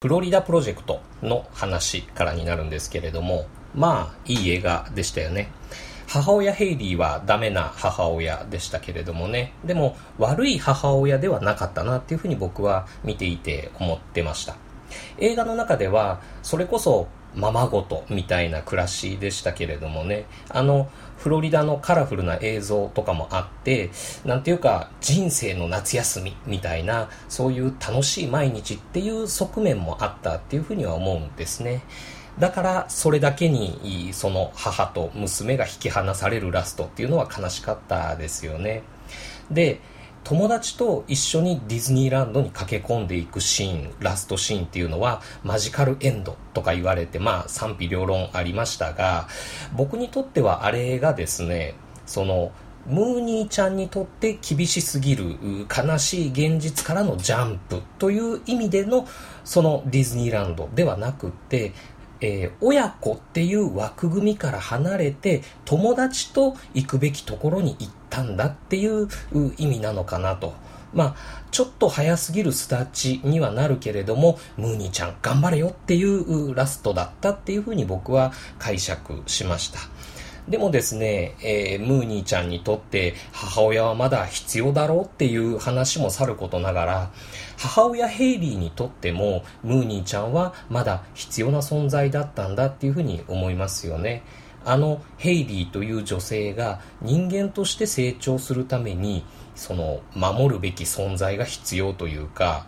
フロリダプロジェクトの話からになるんですけれども、まあ、いい映画でしたよね。母親ヘイリーはダメな母親でしたけれどもね。でも、悪い母親ではなかったなっていうふうに僕は見ていて思ってました。映画の中では、それこそままごとみたいな暮らしでしたけれどもね。あの、フロリダのカラフルな映像とかもあって、なんていうか人生の夏休みみたいな、そういう楽しい毎日っていう側面もあったっていうふうには思うんですね。だからそれだけにその母と娘が引き離されるラストっていうのは悲しかったですよね。で、友達と一緒にディズニーランドに駆け込んでいくシーン、ラストシーンっていうのはマジカルエンドとか言われて、まあ賛否両論ありましたが、僕にとってはあれがですね、その、ムーニーちゃんにとって厳しすぎる悲しい現実からのジャンプという意味でのそのディズニーランドではなくってえー、親子っていう枠組みから離れて友達と行くべきところに行ったんだっていう意味なのかなと。まあ、ちょっと早すぎるスタッチにはなるけれども、ムーニーちゃん頑張れよっていうラストだったっていうふうに僕は解釈しました。でもですね、えー、ムーニーちゃんにとって母親はまだ必要だろうっていう話もさることながら、母親ヘイリーにとってもムーニーちゃんはまだ必要な存在だったんだっていうふうに思いますよね。あのヘイリーという女性が人間として成長するためにその守るべき存在が必要というか、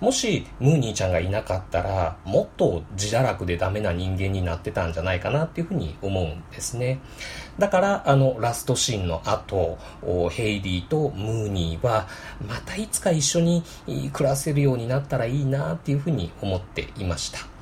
もしムーニーちゃんがいなかったらもっと自堕落でダメな人間になってたんじゃないかなっていうふうに思うんですね。だからあのラストシーンの後ヘイリーとムーニーはまたいつか一緒に暮らせるようになったらいいなっていうふうに思っていました。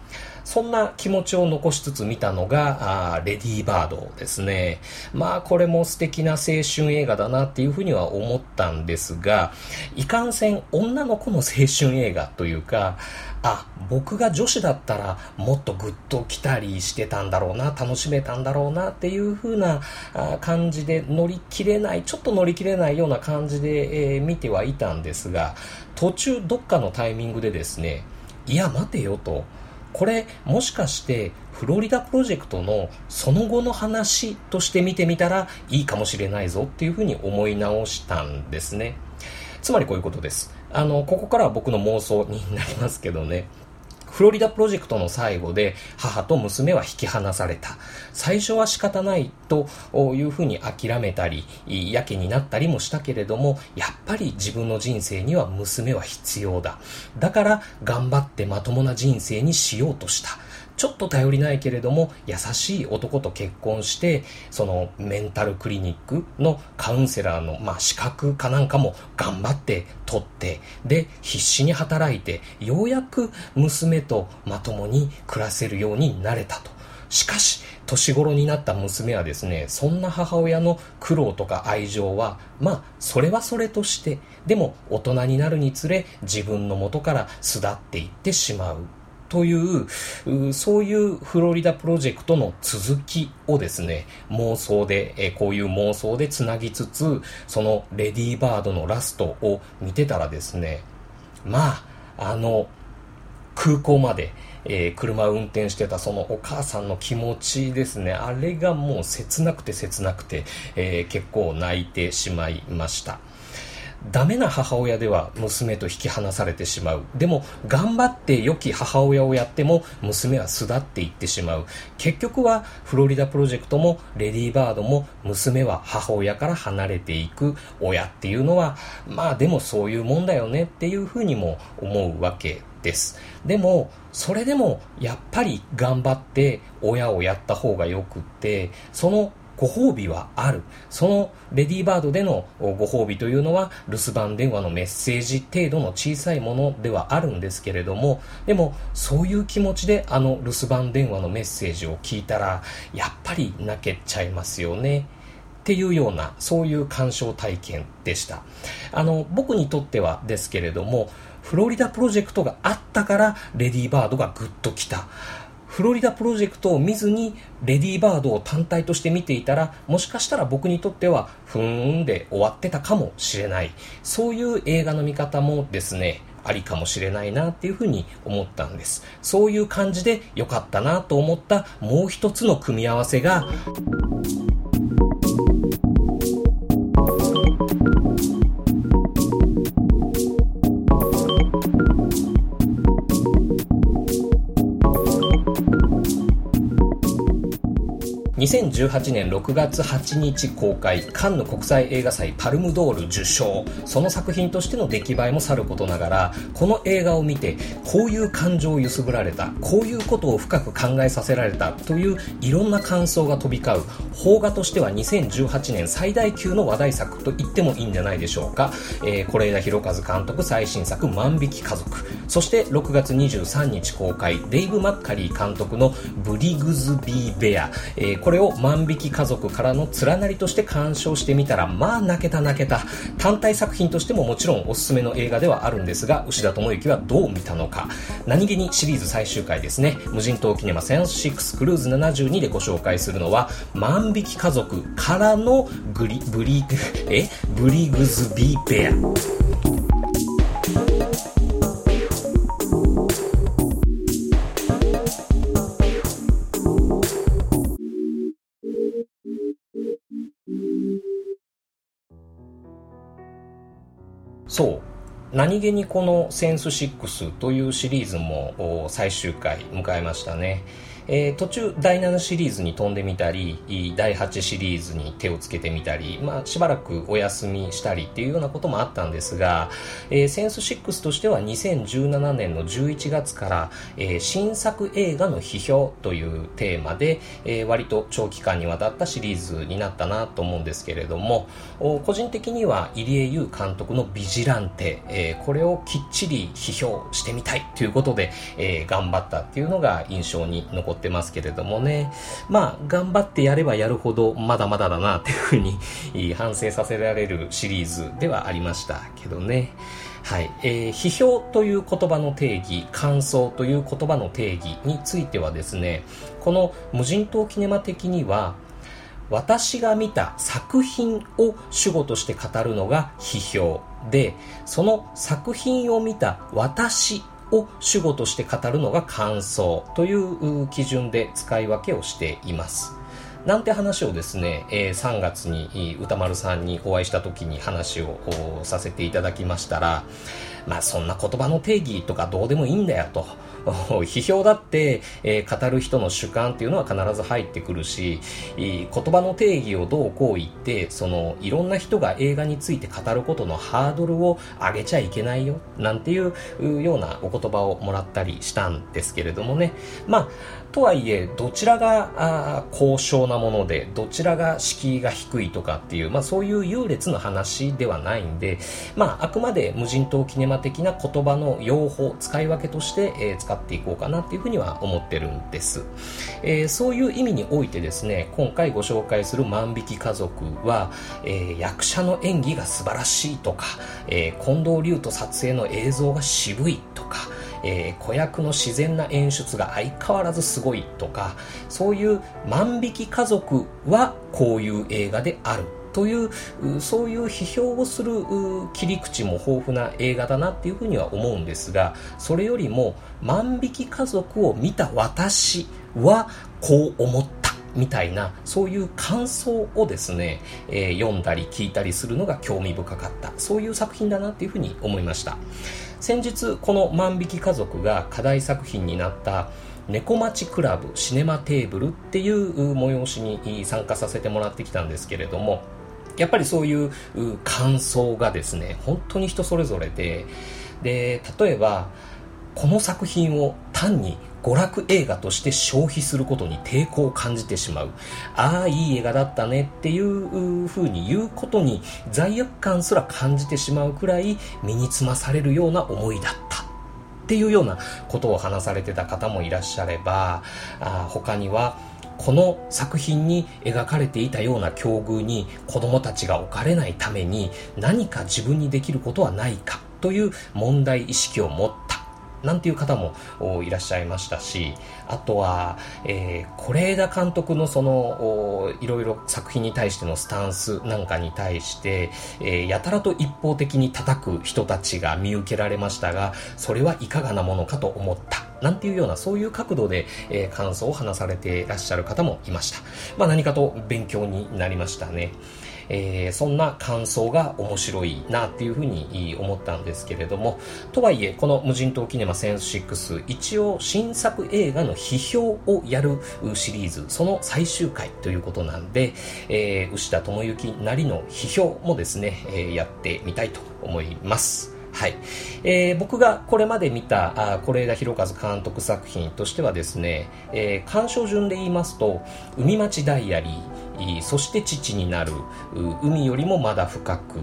そんな気持ちを残しつつ見たのが、あレディーバードですね。まあ、これも素敵な青春映画だなっていうふうには思ったんですが、いかんせん女の子の青春映画というか、あ、僕が女子だったらもっとグッと来たりしてたんだろうな、楽しめたんだろうなっていう風な感じで乗り切れない、ちょっと乗り切れないような感じで、えー、見てはいたんですが、途中どっかのタイミングでですね、いや待てよと、これもしかしてフロリダプロジェクトのその後の話として見てみたらいいかもしれないぞっていうふうに思い直したんですね。つまりこういうことです。あの、ここからは僕の妄想になりますけどね。フロリダプロジェクトの最後で母と娘は引き離された。最初は仕方ないというふうに諦めたり、やけになったりもしたけれども、やっぱり自分の人生には娘は必要だ。だから頑張ってまともな人生にしようとした。ちょっと頼りないけれども優しい男と結婚してそのメンタルクリニックのカウンセラーの、まあ、資格かなんかも頑張って取ってで必死に働いてようやく娘とまともに暮らせるようになれたと。しかし年頃になった娘はですねそんな母親の苦労とか愛情はまあそれはそれとしてでも大人になるにつれ自分の元から巣立っていってしまう。という、そういうフロリダプロジェクトの続きをですね、妄想で、えこういう妄想でつなぎつつ、そのレディーバードのラストを見てたらですね、まあ、あの、空港まで、えー、車を運転してたそのお母さんの気持ちですね、あれがもう切なくて切なくて、えー、結構泣いてしまいました。ダメな母親では娘と引き離されてしまう。でも、頑張って良き母親をやっても、娘は巣立っていってしまう。結局は、フロリダプロジェクトも、レディーバードも、娘は母親から離れていく親っていうのは、まあでもそういうもんだよねっていうふうにも思うわけです。でも、それでも、やっぱり頑張って親をやった方がよくって、そのご褒美はある。そのレディーバードでのご褒美というのは留守番電話のメッセージ程度の小さいものではあるんですけれども、でもそういう気持ちであの留守番電話のメッセージを聞いたら、やっぱり泣けちゃいますよね。っていうような、そういう鑑賞体験でした。あの、僕にとってはですけれども、フロリダプロジェクトがあったから、レディーバードがぐっと来た。フロリダプロジェクトを見ずにレディーバードを単体として見ていたらもしかしたら僕にとってはふーんで終わってたかもしれない。そういう映画の見方もですねありかもしれないなっていうふうに思ったんです。そういう感じで良かったなと思ったもう一つの組み合わせが2018年6月8日公開カンヌ国際映画祭パルムドール受賞。その作品としての出来栄えもさることながらこの映画を見てこういう感情を揺すぶられたこういうことを深く考えさせられたといういろんな感想が飛び交う邦画としては2018年最大級の話題作と言ってもいいんじゃないでしょうか。是、えー、枝裕和監督最新作万引き家族。そして6月23日公開デイブ・マッカリー監督のブリグズビー・ベア、えー、これを万引き家族からの連なりとして鑑賞してみたら、まあ泣けた泣けた。単体作品としてももちろんおすすめの映画ではあるんですが、牛田智之はどう見たのか。何気にシリーズ最終回ですね、無人島キネマセンス6クルーズ72でご紹介するのは、万引き家族からのグリ、ブリ、え？ブリグズビーベア。そう何気にこのセンス6というシリーズも最終回迎えましたね。えー、途中第7シリーズに飛んでみたり第8シリーズに手をつけてみたり、まあ、しばらくお休みしたりっていうようなこともあったんですが、えー、センス6としては2017年の11月から、えー、新作映画の批評というテーマで、えー、割と長期間にわたったシリーズになったなと思うんですけれども個人的には入江優監督の「ビジランテ」えー、これをきっちり批評してみたいということで、えー、頑張ったっていうのが印象に残ってってますけれどもね。まあ、頑張ってやればやるほど、まだまだだなっていうふうに反省させられるシリーズではありましたけどね。はい。えー、批評という言葉の定義、感想という言葉の定義についてはですね、この無人島キネマ的には、私が見た作品を主語として語るのが批評で、その作品を見た私を主語として語るのが感想という基準で使い分けをしています。なんて話をですね、えー、3月に歌丸さんにお会いした時に話をさせていただきましたら、まあそんな言葉の定義とかどうでもいいんだよと。批評だって、えー、語る人の主観っていうのは必ず入ってくるし、言葉の定義をどうこう言って、そのいろんな人が映画について語ることのハードルを上げちゃいけないよ、なんていうようなお言葉をもらったりしたんですけれどもね。まあ、とはいえ、どちらが高尚なもので、どちらが敷居が低いとかっていう、まあそういう優劣の話ではないんで、まああくまで無人島キネマ的な言葉の用法、使い分けとして、えー、使っていこうかなっていうふうには思ってるんです。えー、そういう意味においてですね、今回ご紹介する万引き家族は、えー、役者の演技が素晴らしいとか、え、近藤龍と撮影の映像が渋いとか、えー、子役の自然な演出が相変わらずすごいとかそういう万引き家族はこういう映画であるというそういう批評をする切り口も豊富な映画だなっていうふうには思うんですがそれよりも万引き家族を見た私はこう思ったみたいなそういう感想をですね、えー、読んだり聞いたりするのが興味深かったそういう作品だなっていうふうに思いました。先日この万引き家族が課題作品になった猫町クラブシネマテーブルっていう催しに参加させてもらってきたんですけれどもやっぱりそういう感想がですね本当に人それぞれでで例えばこの作品を単に娯楽映画として消費することに抵抗を感じてしまう。ああ、いい映画だったねっていう風に言うことに罪悪感すら感じてしまうくらい身につまされるような思いだった。っていうようなことを話されてた方もいらっしゃれば、あ他には、この作品に描かれていたような境遇に子供たちが置かれないために何か自分にできることはないかという問題意識を持ったなんていう方もいらっしゃいましたし、あとは、えー、是枝監督のその、いろいろ作品に対してのスタンスなんかに対して、えー、やたらと一方的に叩く人たちが見受けられましたが、それはいかがなものかと思った。なんていうような、そういう角度で、えー、感想を話されていらっしゃる方もいました。まあ何かと勉強になりましたね。えー、そんな感想が面白いなっていうふうに思ったんですけれども、とはいえ、この無人島キネマセンス6、一応新作映画の批評をやるシリーズ、その最終回ということなんで、えー、牛田智之なりの批評もですね、えー、やってみたいと思います。はい。えー、僕がこれまで見た、是枝裕和監督作品としてはですね、えー、鑑賞順で言いますと、海町ダイアリー、そして父になる、海よりもまだ深く、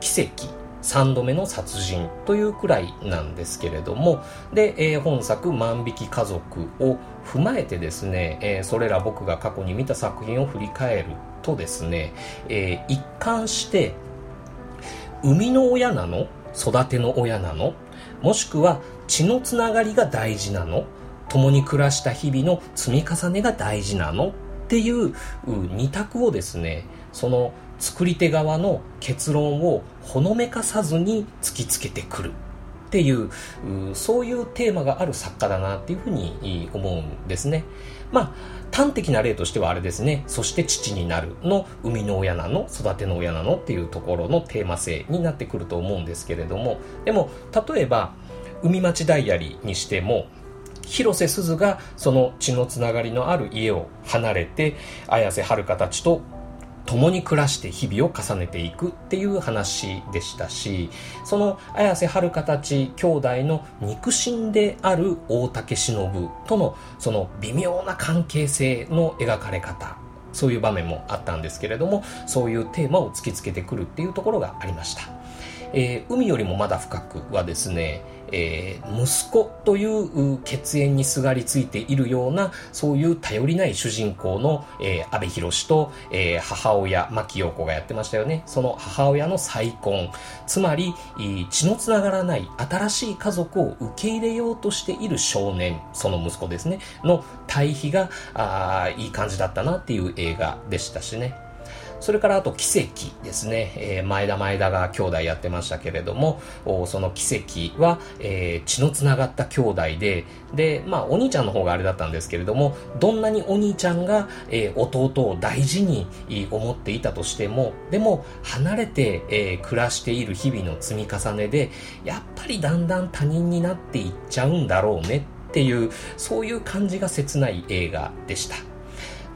奇跡、3度目の殺人というくらいなんですけれども、で、えー、本作万引き家族を踏まえてですね、えー、それら僕が過去に見た作品を振り返るとですね、えー、一貫して、生みの親なの育ての親なの？もしくは血のつながりが大事なの？共に暮らした日々の積み重ねが大事なの？っていう二択をですねその作り手側の結論をほのめかさずに突きつけてくる。っていうそういうテーマがある作家だなっていうふうに思うんですね。まあ端的な例としてはあれですね、そして父になるの生みの親なの、育ての親なのっていうところのテーマ性になってくると思うんですけれども、でも、例えば、海町ダイアリーにしても、広瀬すずがその血のつながりのある家を離れて、綾瀬はるかたちと共に暮らして日々を重ねていくっていう話でしたしその綾瀬はるかたち兄弟の肉親である大竹しのぶとのその微妙な関係性の描かれ方そういう場面もあったんですけれどもそういうテーマを突きつけてくるっていうところがありました、えー、海よりもまだ深くはですねえー、息子という血縁にすがりついているような、そういう頼りない主人公の、えー、安部寛と、えー、母親、牧陽子がやってましたよね。その母親の再婚。つまり、血のつながらない新しい家族を受け入れようとしている少年、その息子ですね、の対比が、あいい感じだったなっていう映画でしたしね。それからあと奇跡ですね、えー、前田前田が兄弟やってましたけれども、その奇跡は、えー、血のつながった兄弟で、で、まあお兄ちゃんの方があれだったんですけれども、どんなにお兄ちゃんが、えー、弟を大事に思っていたとしても、でも離れて、えー、暮らしている日々の積み重ねで、やっぱりだんだん他人になっていっちゃうんだろうねっていう、そういう感じが切ない映画でした。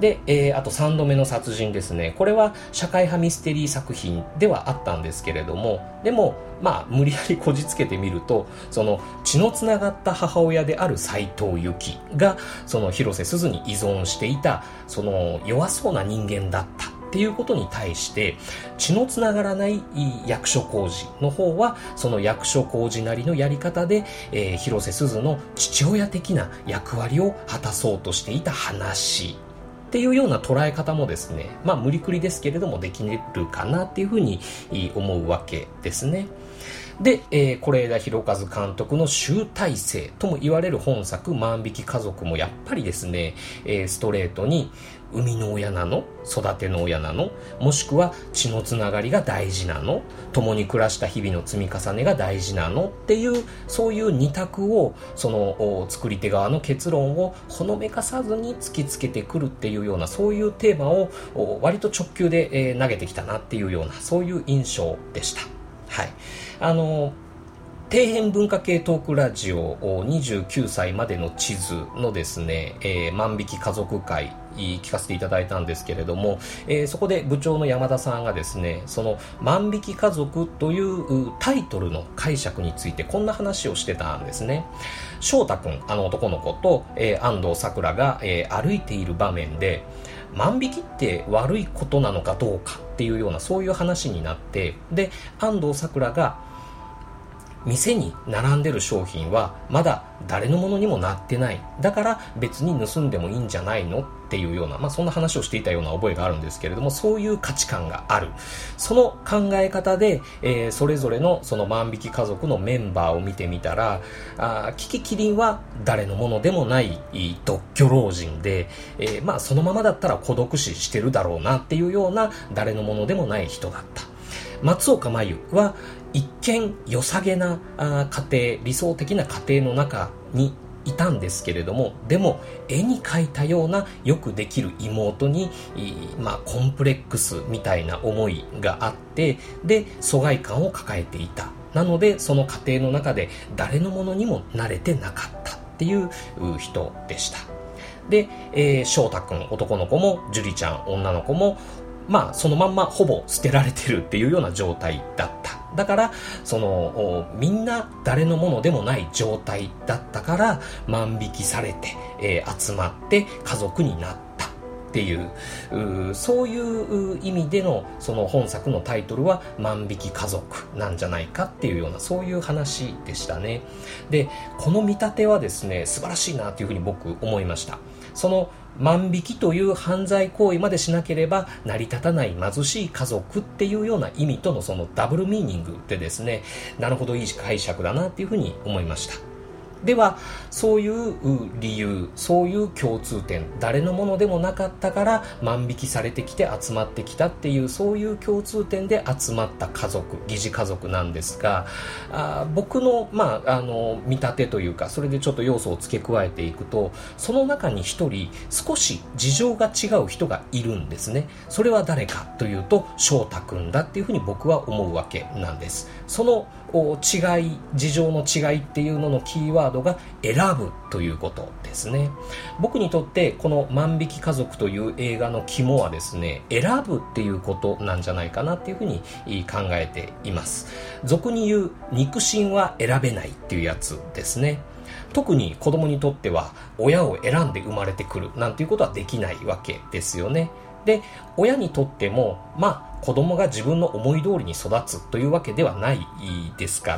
で、えー、あと3度目の殺人ですね。これは社会派ミステリー作品ではあったんですけれども、でも、まあ、無理やりこじつけてみると、その血のつながった母親である斎藤由貴が、その広瀬すずに依存していた、その弱そうな人間だったっていうことに対して血のつながらない役所工事の方はその役所工事なりのやり方で、えー、広瀬すずの父親的な役割を果たそうとしていた話っていうような捉え方もですね、まあ無理くりですけれどもできるかなっていうふうに思うわけですね。で、えー、是枝裕和監督の集大成とも言われる本作、万引き家族もやっぱりですね、えー、ストレートに、生みの親なの育ての親なのもしくは血のつながりが大事なの共に暮らした日々の積み重ねが大事なのっていう、そういう二択を、その、作り手側の結論をほのめかさずに突きつけてくるっていうような、そういうテーマを割と直球で、えー、投げてきたなっていうような、そういう印象でした。はい。あの、底辺文化系トークラジオ29歳までの地図のですね、えー、万引き家族会聞かせていただいたんですけれども、えー、そこで部長の山田さんがですね、その万引き家族というタイトルの解釈についてこんな話をしてたんですね。翔太くん、あの男の子と、えー、安藤サクラが、えー、歩いている場面で、万引きって悪いことなのかどうかっていうようなそういう話になってで安藤サクラが店に並んでる商品はまだ誰のものにもなってない。だから別に盗んでもいいんじゃないのっていうような、まあ、そんな話をしていたような覚えがあるんですけれどもそういう価値観がある。その考え方で、えー、それぞれのその万引き家族のメンバーを見てみたらあキキキリンは誰のものでもない独居老人で、えー、まあ、そのままだったら孤独死してるだろうなっていうような誰のものでもない人だった。松岡真優は一見良さげな家庭理想的な家庭の中にいたんですけれどもでも絵に描いたようなよくできる妹に、まあ、コンプレックスみたいな思いがあってで疎外感を抱えていた。なのでその家庭の中で誰のものにも慣れてなかったっていう人でした。で、えー、翔太君男の子も樹里ちゃん女の子もまあそのまんまほぼ捨てられてるっていうような状態だった。だからそのみんな誰のものでもない状態だったから万引きされて、えー、集まって家族になったっていうそういう意味でのその本作のタイトルは「万引き家族」なんじゃないかっていうようなそういう話でしたね。でこの見立てはですね素晴らしいなというふうに僕思いました。その万引きという犯罪行為までしなければ成り立たない貧しい家族っていうような意味とのそのダブルミーニングでですねなるほどいい解釈だなっていうふうに思いました。ではそういう理由そういう共通点誰のものでもなかったから万引きされてきて集まってきたっていうそういう共通点で集まった家族疑似家族なんですがあ僕の,、まあ、あの見立てというかそれでちょっと要素を付け加えていくとその中に1人少し事情が違う人がいるんですね。それは誰かというと翔太君だっていうふうに僕は思うわけなんです。その違い事情の違いっていうののキーワードが選ぶということですね。僕にとってこの「万引き家族」という映画の肝はですね選ぶっていうことなんじゃないかなっていうふうに考えています。俗に言う肉親は選べないっていうやつですね。特に子供にとっては親を選んで生まれてくるなんていうことはできないわけですよね。で親にとってもまあ子供が自分の思い通りに育つというわけではないですか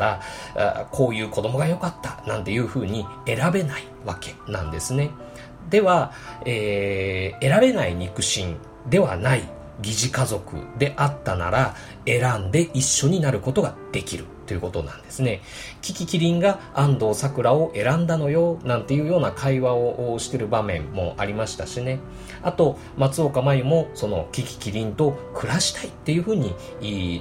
らこういう子供が良かったなんていうふうに選べないわけなんですね。では、えー、選べない肉親ではない疑似家族であったなら選んで一緒になることができる。ということなんですね。キキキリンが安藤サクラを選んだのよ、なんていうような会話をしてる場面もありましたしね。あと、松岡真優もそのキキキリンと暮らしたいっていうふうに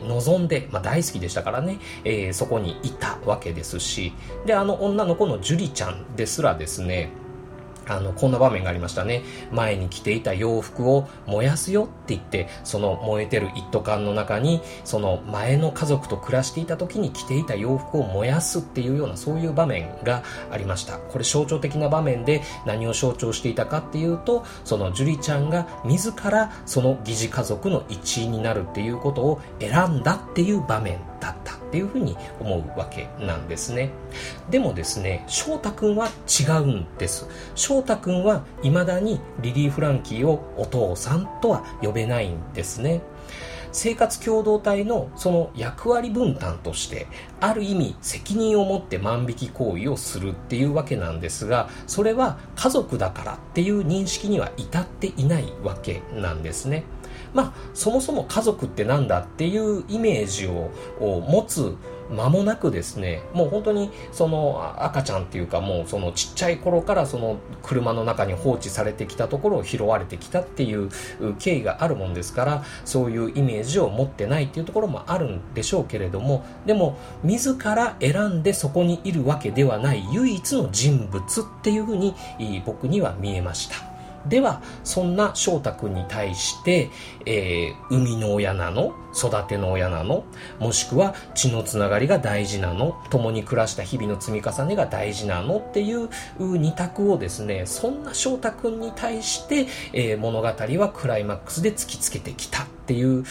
望んで、まあ大好きでしたからね、えー、そこにいたわけですし、で、あの女の子のジュリちゃんですらですね、あの、こんな場面がありましたね。前に着ていた洋服を燃やすよって言って、その燃えてる一斗缶の中に、その前の家族と暮らしていた時に着ていた洋服を燃やすっていうようなそういう場面がありました。これ象徴的な場面で何を象徴していたかっていうと、そのジュリちゃんが自らその疑似家族の一員になるっていうことを選んだっていう場面だったっていうふうに思うわけなんですね。でもですね、翔太くんは違うんです。翔太くんは未だにリリー・フランキーをお父さんとは呼べないんですね。生活共同体のその役割分担としてある意味責任を持って万引き行為をするっていうわけなんですがそれは家族だからっていう認識には至っていないわけなんですねまあ、そもそも家族ってなんだっていうイメージを持つ間もなくですね、もう本当にその赤ちゃんっていうかもうそのちっちゃい頃からその車の中に放置されてきたところを拾われてきたっていう経緯があるもんですから、そういうイメージを持ってないっていうところもあるんでしょうけれども、でも自ら選んでそこにいるわけではない唯一の人物っていうふうに僕には見えました。では、そんな翔太君に対して、えー、生みの親なの育ての親なのもしくは血のつながりが大事なの共に暮らした日々の積み重ねが大事なのっていう二択をですね、そんな翔太君に対して、えー、物語はクライマックスで突きつけてきたっていう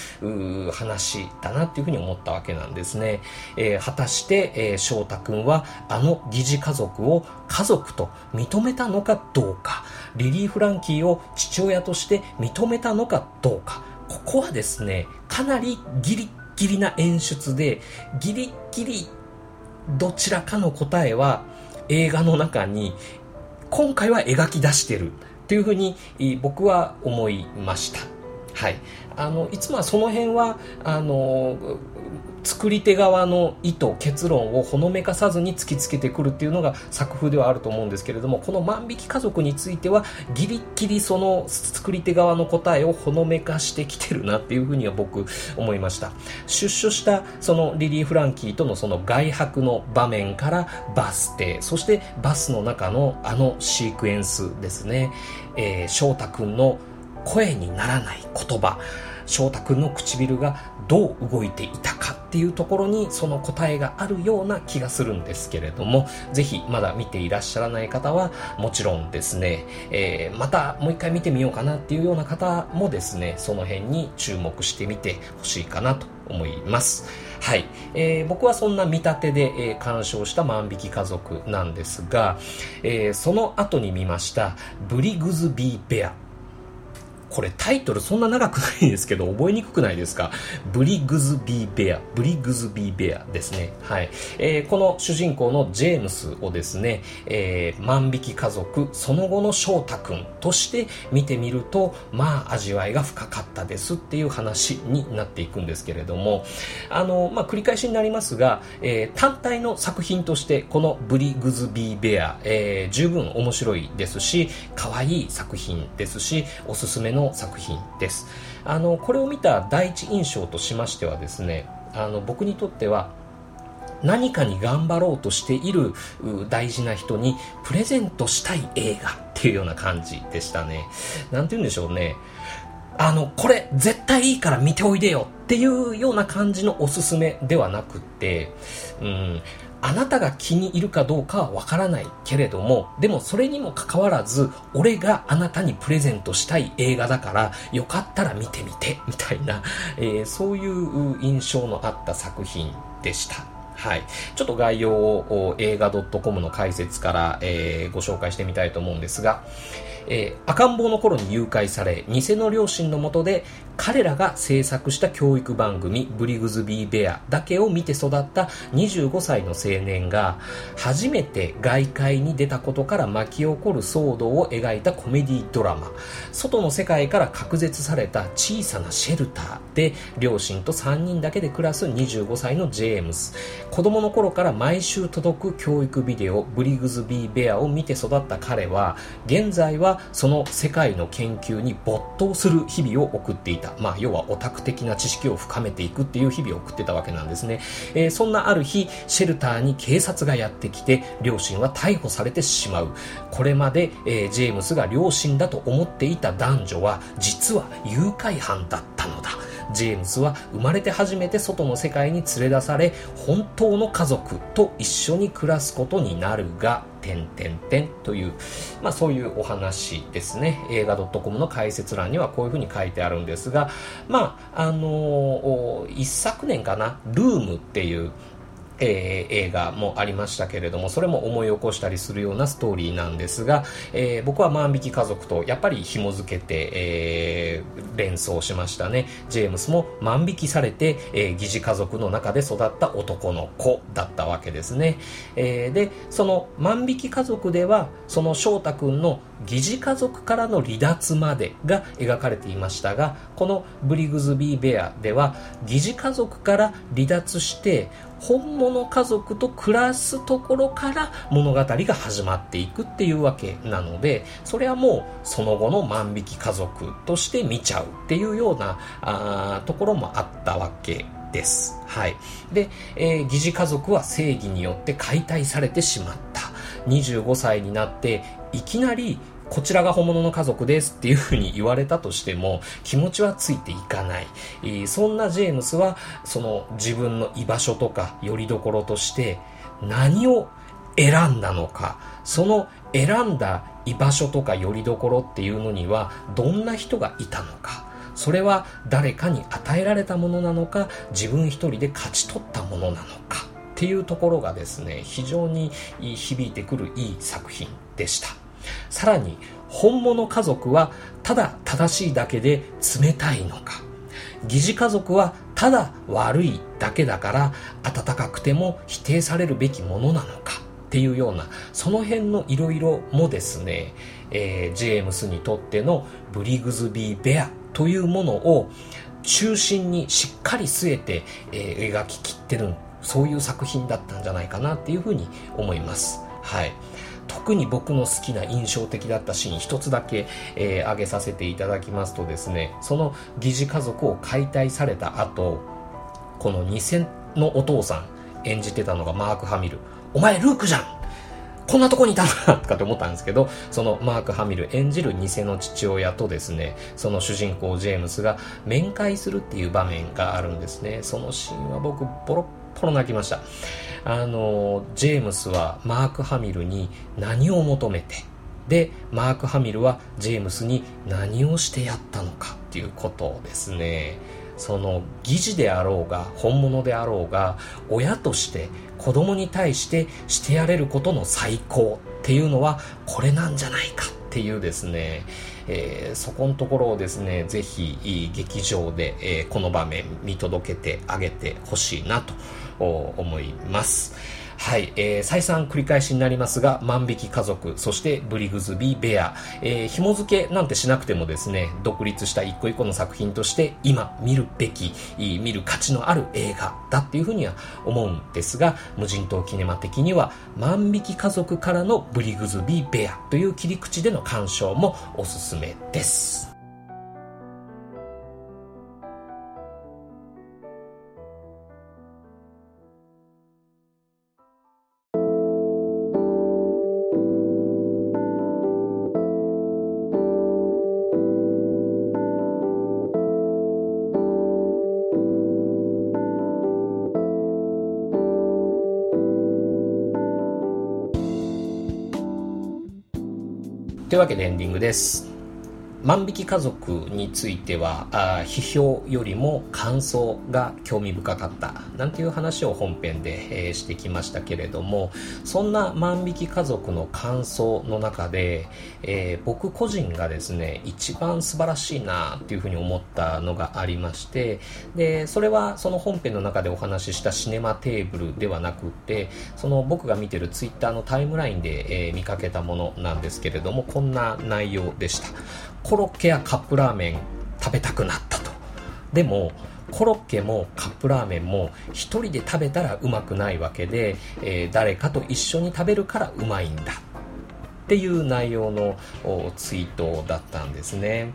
話だなっていうふうに思ったわけなんですね。えー、果たして、えー、翔太君はあの疑似家族を家族と認めたのかどうか。リリー・フランキーを父親として認めたのかどうかここはですねかなりギリギリな演出でギリギリどちらかの答えは映画の中に今回は描き出してるというふうに僕は思いました。はい。あの、いつもはその辺は、あの、作り手側の意図結論をほのめかさずに突きつけてくるっていうのが作風ではあると思うんですけれどもこの万引き家族についてはギリギリその作り手側の答えをほのめかしてきてるなっていうふうには僕思いました。出所したそのリリー・フランキーとのその外泊の場面からバス停そしてバスの中のあのシークエンスですね、えー、翔太君の声にならない言葉。翔太君の唇がどう動いていたかっていうところにその答えがあるような気がするんですけれどもぜひまだ見ていらっしゃらない方はもちろんですね、えー、またもう一回見てみようかなっていうような方もですねその辺に注目してみてほしいかなと思います。はい。えー、僕はそんな見立てで、えー、鑑賞した万引き家族なんですが、えー、その後に見ました、ブリグズビーベア。これタイトルそんな長くないんですけど、覚えにくくないですか？ブリグズビーベア、ブリグズビーベアですね。はい。えー、この主人公のジェームスをですね、えー、万引き家族、その後の翔太くんとして見てみると、まあ、味わいが深かったですっていう話になっていくんですけれども、あの、まあ、繰り返しになりますが、えー、単体の作品として、このブリグズビーベア、えー、十分面白いですし、可愛い作品ですし、おすすめのの作品ですあのこれを見た第一印象としましてはですねあの僕にとっては何かに頑張ろうとしている大事な人にプレゼントしたい映画っていうような感じでしたね。なんて言うんでしょうね。あの、これ絶対いいから見ておいでよっていうような感じのおすすめではなくて、うん、あなたが気に入るかどうかはわからないけれども、でもそれにもかかわらず、俺があなたにプレゼントしたい映画だから、よかったら見てみて、みたいな、えー、そういう印象のあった作品でした。はい。ちょっと概要を映画 .com の解説から、えー、ご紹介してみたいと思うんですが、えー、赤ん坊の頃に誘拐され、偽の両親のもとで彼らが制作した教育番組ブリグズビー・ベアだけを見て育った25歳の青年が初めて外界に出たことから巻き起こる騒動を描いたコメディドラマ。外の世界から隔絶された小さなシェルターで両親と3人だけで暮らす25歳のジェームス。子供の頃から毎週届く教育ビデオブリグズビー・ベアを見て育った彼は現在はその世界の研究に没頭する日々を送っていた。た、まあ、要はオタク的な知識を深めていくっていう日々を送ってたわけなんですね、えー、そんなある日シェルターに警察がやってきて両親は逮捕されてしまう。これまで、えー、ジェームスが両親だと思っていた男女は実は誘拐犯だったのだ。ジェームスは生まれて初めて外の世界に連れ出され本当の家族と一緒に暮らすことになるが点点点という、まあそういうお話ですね。映画 .com の解説欄にはこういうふうに書いてあるんですが、まあ、あのー、一昨年かな、ルームっていう、えー、映画もありましたけれども、それも思い起こしたりするようなストーリーなんですが、えー、僕は万引き家族とやっぱり紐付けて、えー、連想しましたね。ジェームスも万引きされて、えー、疑似家族の中で育った男の子だったわけですね。えー、で、その万引き家族では、その翔太くんの疑似家族からの離脱までが描かれていましたが、このブリグズビー・ベアでは、疑似家族から離脱して、本物家族と暮らすところから物語が始まっていくっていうわけなので、それはもうその後の万引き家族として見ちゃうっていうようなあところもあったわけです。はい。で、えー、疑似家族は正義によって解体されてしまった。25歳になっていきなりこちらが本物の家族ですっていうふうに言われたとしても気持ちはついていかない。えー、そんなジェームスはその自分の居場所とか拠り所として何を選んだのか、その選んだ居場所とか拠り所っていうのにはどんな人がいたのか。それは誰かに与えられたものなのか、自分一人で勝ち取ったものなのかっていうところがですね、非常に響いてくるいい作品でした。さらに本物家族はただ正しいだけで冷たいのか。疑似家族はただ悪いだけだから温かくても否定されるべきものなのか。っていうようなその辺のいろいろもですね、えー、ジェームスにとってのブリグズビー・ベアというものを中心にしっかり据えて、えー、描ききってるそういう作品だったんじゃないかなっていうふうに思います。はい。特に僕の好きな印象的だったシーン一つだけ、えー、挙げさせていただきますとですねその疑似家族を解体された後この偽のお父さん演じてたのがマーク・ハミルお前ルークじゃんこんなとこにいたんだとかって思ったんですけど、そのマーク・ハミル演じる偽の父親とですね、その主人公ジェームスが面会するっていう場面があるんですね。そのシーンは僕、ボロッポロ泣きました。あの、ジェームスはマーク・ハミルに何を求めて、で、マーク・ハミルはジェームスに何をしてやったのかっていうことですね。その疑似であろうが本物であろうが親として子供に対してしてやれることの最高っていうのはこれなんじゃないかっていうですね、えー、そこのところをですねぜひ劇場で、えー、この場面見届けてあげてほしいなと思います。はい、えー、再三繰り返しになりますが、万引き家族、そしてブリグズビー・ベア、えー、紐付けなんてしなくてもですね、独立した一個一個の作品として今見るべき、見る価値のある映画だっていうふうには思うんですが、無人島キネマ的には万引き家族からのブリグズビー・ベアという切り口での鑑賞もおすすめです。というわけでエンディングです。万引き家族についてはあ批評よりも感想が興味深かったなんていう話を本編で、えー、してきましたけれどもそんな万引き家族の感想の中で、えー、僕個人がですね一番素晴らしいなっていうふうに思ったのがありましてでそれはその本編の中でお話ししたシネマテーブルではなくてその僕が見てるツイッターのタイムラインで、えー、見かけたものなんですけれどもこんな内容でした。コロッケやカップラーメン食べたくなったと。でも、コロッケもカップラーメンも1人で食べたらうまくないわけで、えー、誰かと一緒に食べるからうまいんだっていう内容のツイートだったんですね。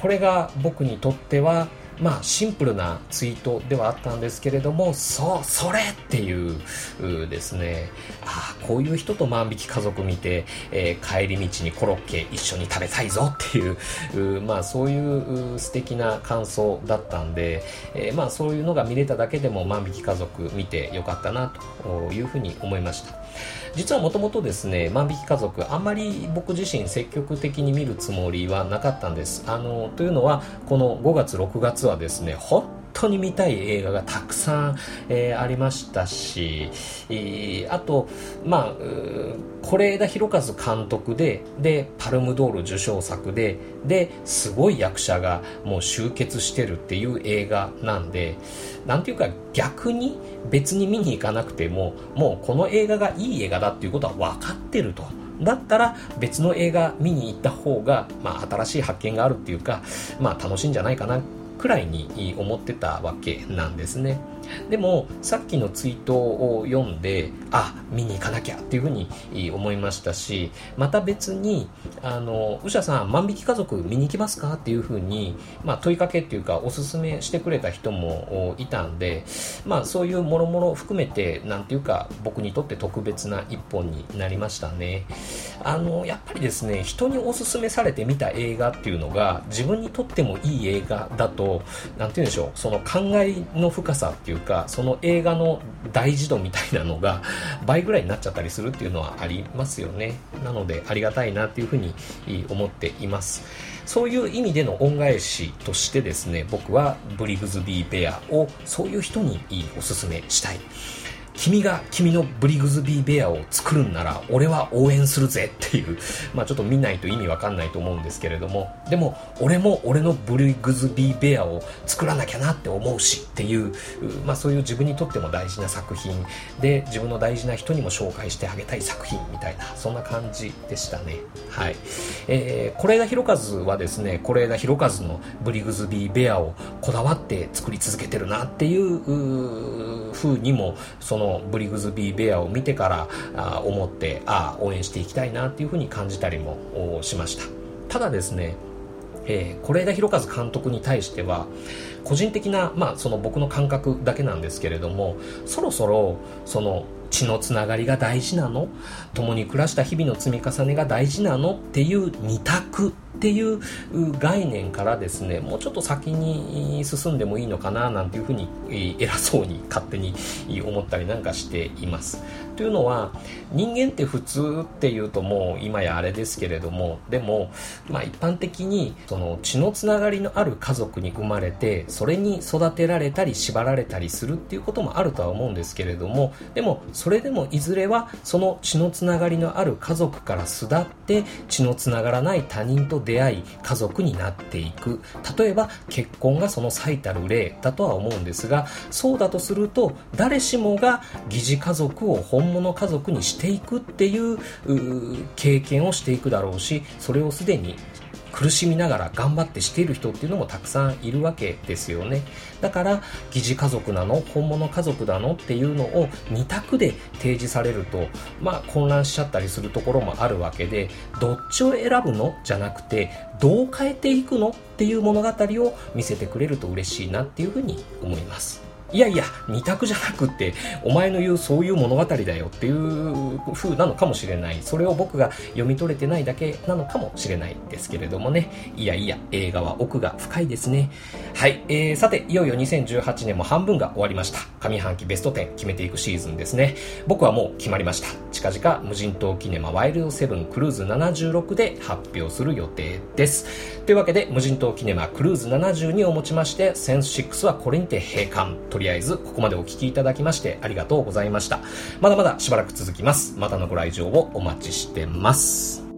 これが僕にとってはまあ、シンプルなツイートではあったんですけれども、そう、それっていうですね、ああ、こういう人と万引き家族見て、えー、帰り道にコロッケ一緒に食べたいぞっていう、まあ、そういう素敵な感想だったんで、えー、まあ、そういうのが見れただけでも万引き家族見てよかったなというふうに思いました。実はもともとですね、万引き家族、あんまり僕自身積極的に見るつもりはなかったんです。あの、というのは、この5月、6月はですね、本当に見たい映画がたくさん、えー、ありましたし、えー、あと、まあ、是枝裕和監督で、で、パルムドール受賞作で、で、すごい役者がもう集結してるっていう映画なんで、なんていうか逆に別に見に行かなくても、もうこの映画がいい映画だっていうことは分かってると。だったら別の映画見に行った方が、まあ、新しい発見があるっていうか、まあ、楽しいんじゃないかなくらいに思ってたわけなんですね。でもさっきのツイートを読んであ見に行かなきゃっていうふうに思いましたしまた別にあの宇佐さん万引き家族見に行きますかっていうふうに、まあ、問いかけっていうかおすすめしてくれた人もいたんで、まあ、そういうもろもろ含めてなんていうか僕にとって特別な一本になりましたね。あのやっぱりですね人におすすめされて見た映画っていうのが自分にとってもいい映画だとなんて言うんでしょうその考えの深さっていうていうかその映画の大事度みたいなのが倍ぐらいになっちゃったりするっていうのはありますよね。なのでありがたいなっていうふうに思っています。そういう意味での恩返しとしてですね僕はブリグズビーベアをそういう人におすすめしたい。君が君のブリグズビーベアを作るんなら俺は応援するぜっていう、まあちょっと見ないと意味わかんないと思うんですけれども、でも俺も俺のブリグズビーベアを作らなきゃなって思うしっていう、まあそういう自分にとっても大事な作品。で、自分の大事な人にも紹介してあげたい作品みたいな、そんな感じでしたね。はい。えー、是枝裕和はですね、是枝裕和のブリグズビーベアをこだわって作り続けてるなっていう風にも、そのブリグズビーベアを見てからあ思ってあ応援していきたいなっていうふうに感じたりもしました。ただですねえー、是枝裕和監督に対しては個人的な、まあ、その僕の感覚だけなんですけれどもそろそろその血のつながりが大事なの？共に暮らした日々の積み重ねが大事なの？っていう二択っていう概念からですねもうちょっと先に進んでもいいのかななんていうふうに偉そうに勝手に思ったりなんかしています。というのは人間って普通っていうともう今やあれですけれどもでも、まあ、一般的にその血のつながりのある家族に生まれてそれに育てられたり縛られたりするっていうこともあるとは思うんですけれどもでもそれでもいずれはその血のつながりのある家族から巣立って血のつながらない他人と出会い家族になっていく。例えば結婚がその最たる例だとは思うんですがそうだとすると誰しもが疑似家族を本物家族にしていくっていう経験をしていくだろうしそれをすでに苦しみながら頑張ってしている人っていうのもたくさんいるわけですよね。だから疑似家族なの本物家族なのっていうのを2択で提示されるとまあ混乱しちゃったりするところもあるわけでどっちを選ぶのじゃなくてどう変えていくのっていう物語を見せてくれると嬉しいなっていうふうに思います。いやいや、二択じゃなくって、お前の言うそういう物語だよっていう風なのかもしれない。それを僕が読み取れてないだけなのかもしれないですけれどもね。いやいや、映画は奥が深いですね。はい。えー、さて、いよいよ2018年も半分が終わりました。上半期ベスト10決めていくシーズンですね。僕はもう決まりました。近々、無人島キネマワイルドセブンクルーズ76で発表する予定です。というわけで、無人島キネマクルーズ72をもちまして、センス6はこれにて閉館。りあえずここまでお聴きいただきましてありがとうございました。まだまだしばらく続きます。またのご来場をお待ちしてます。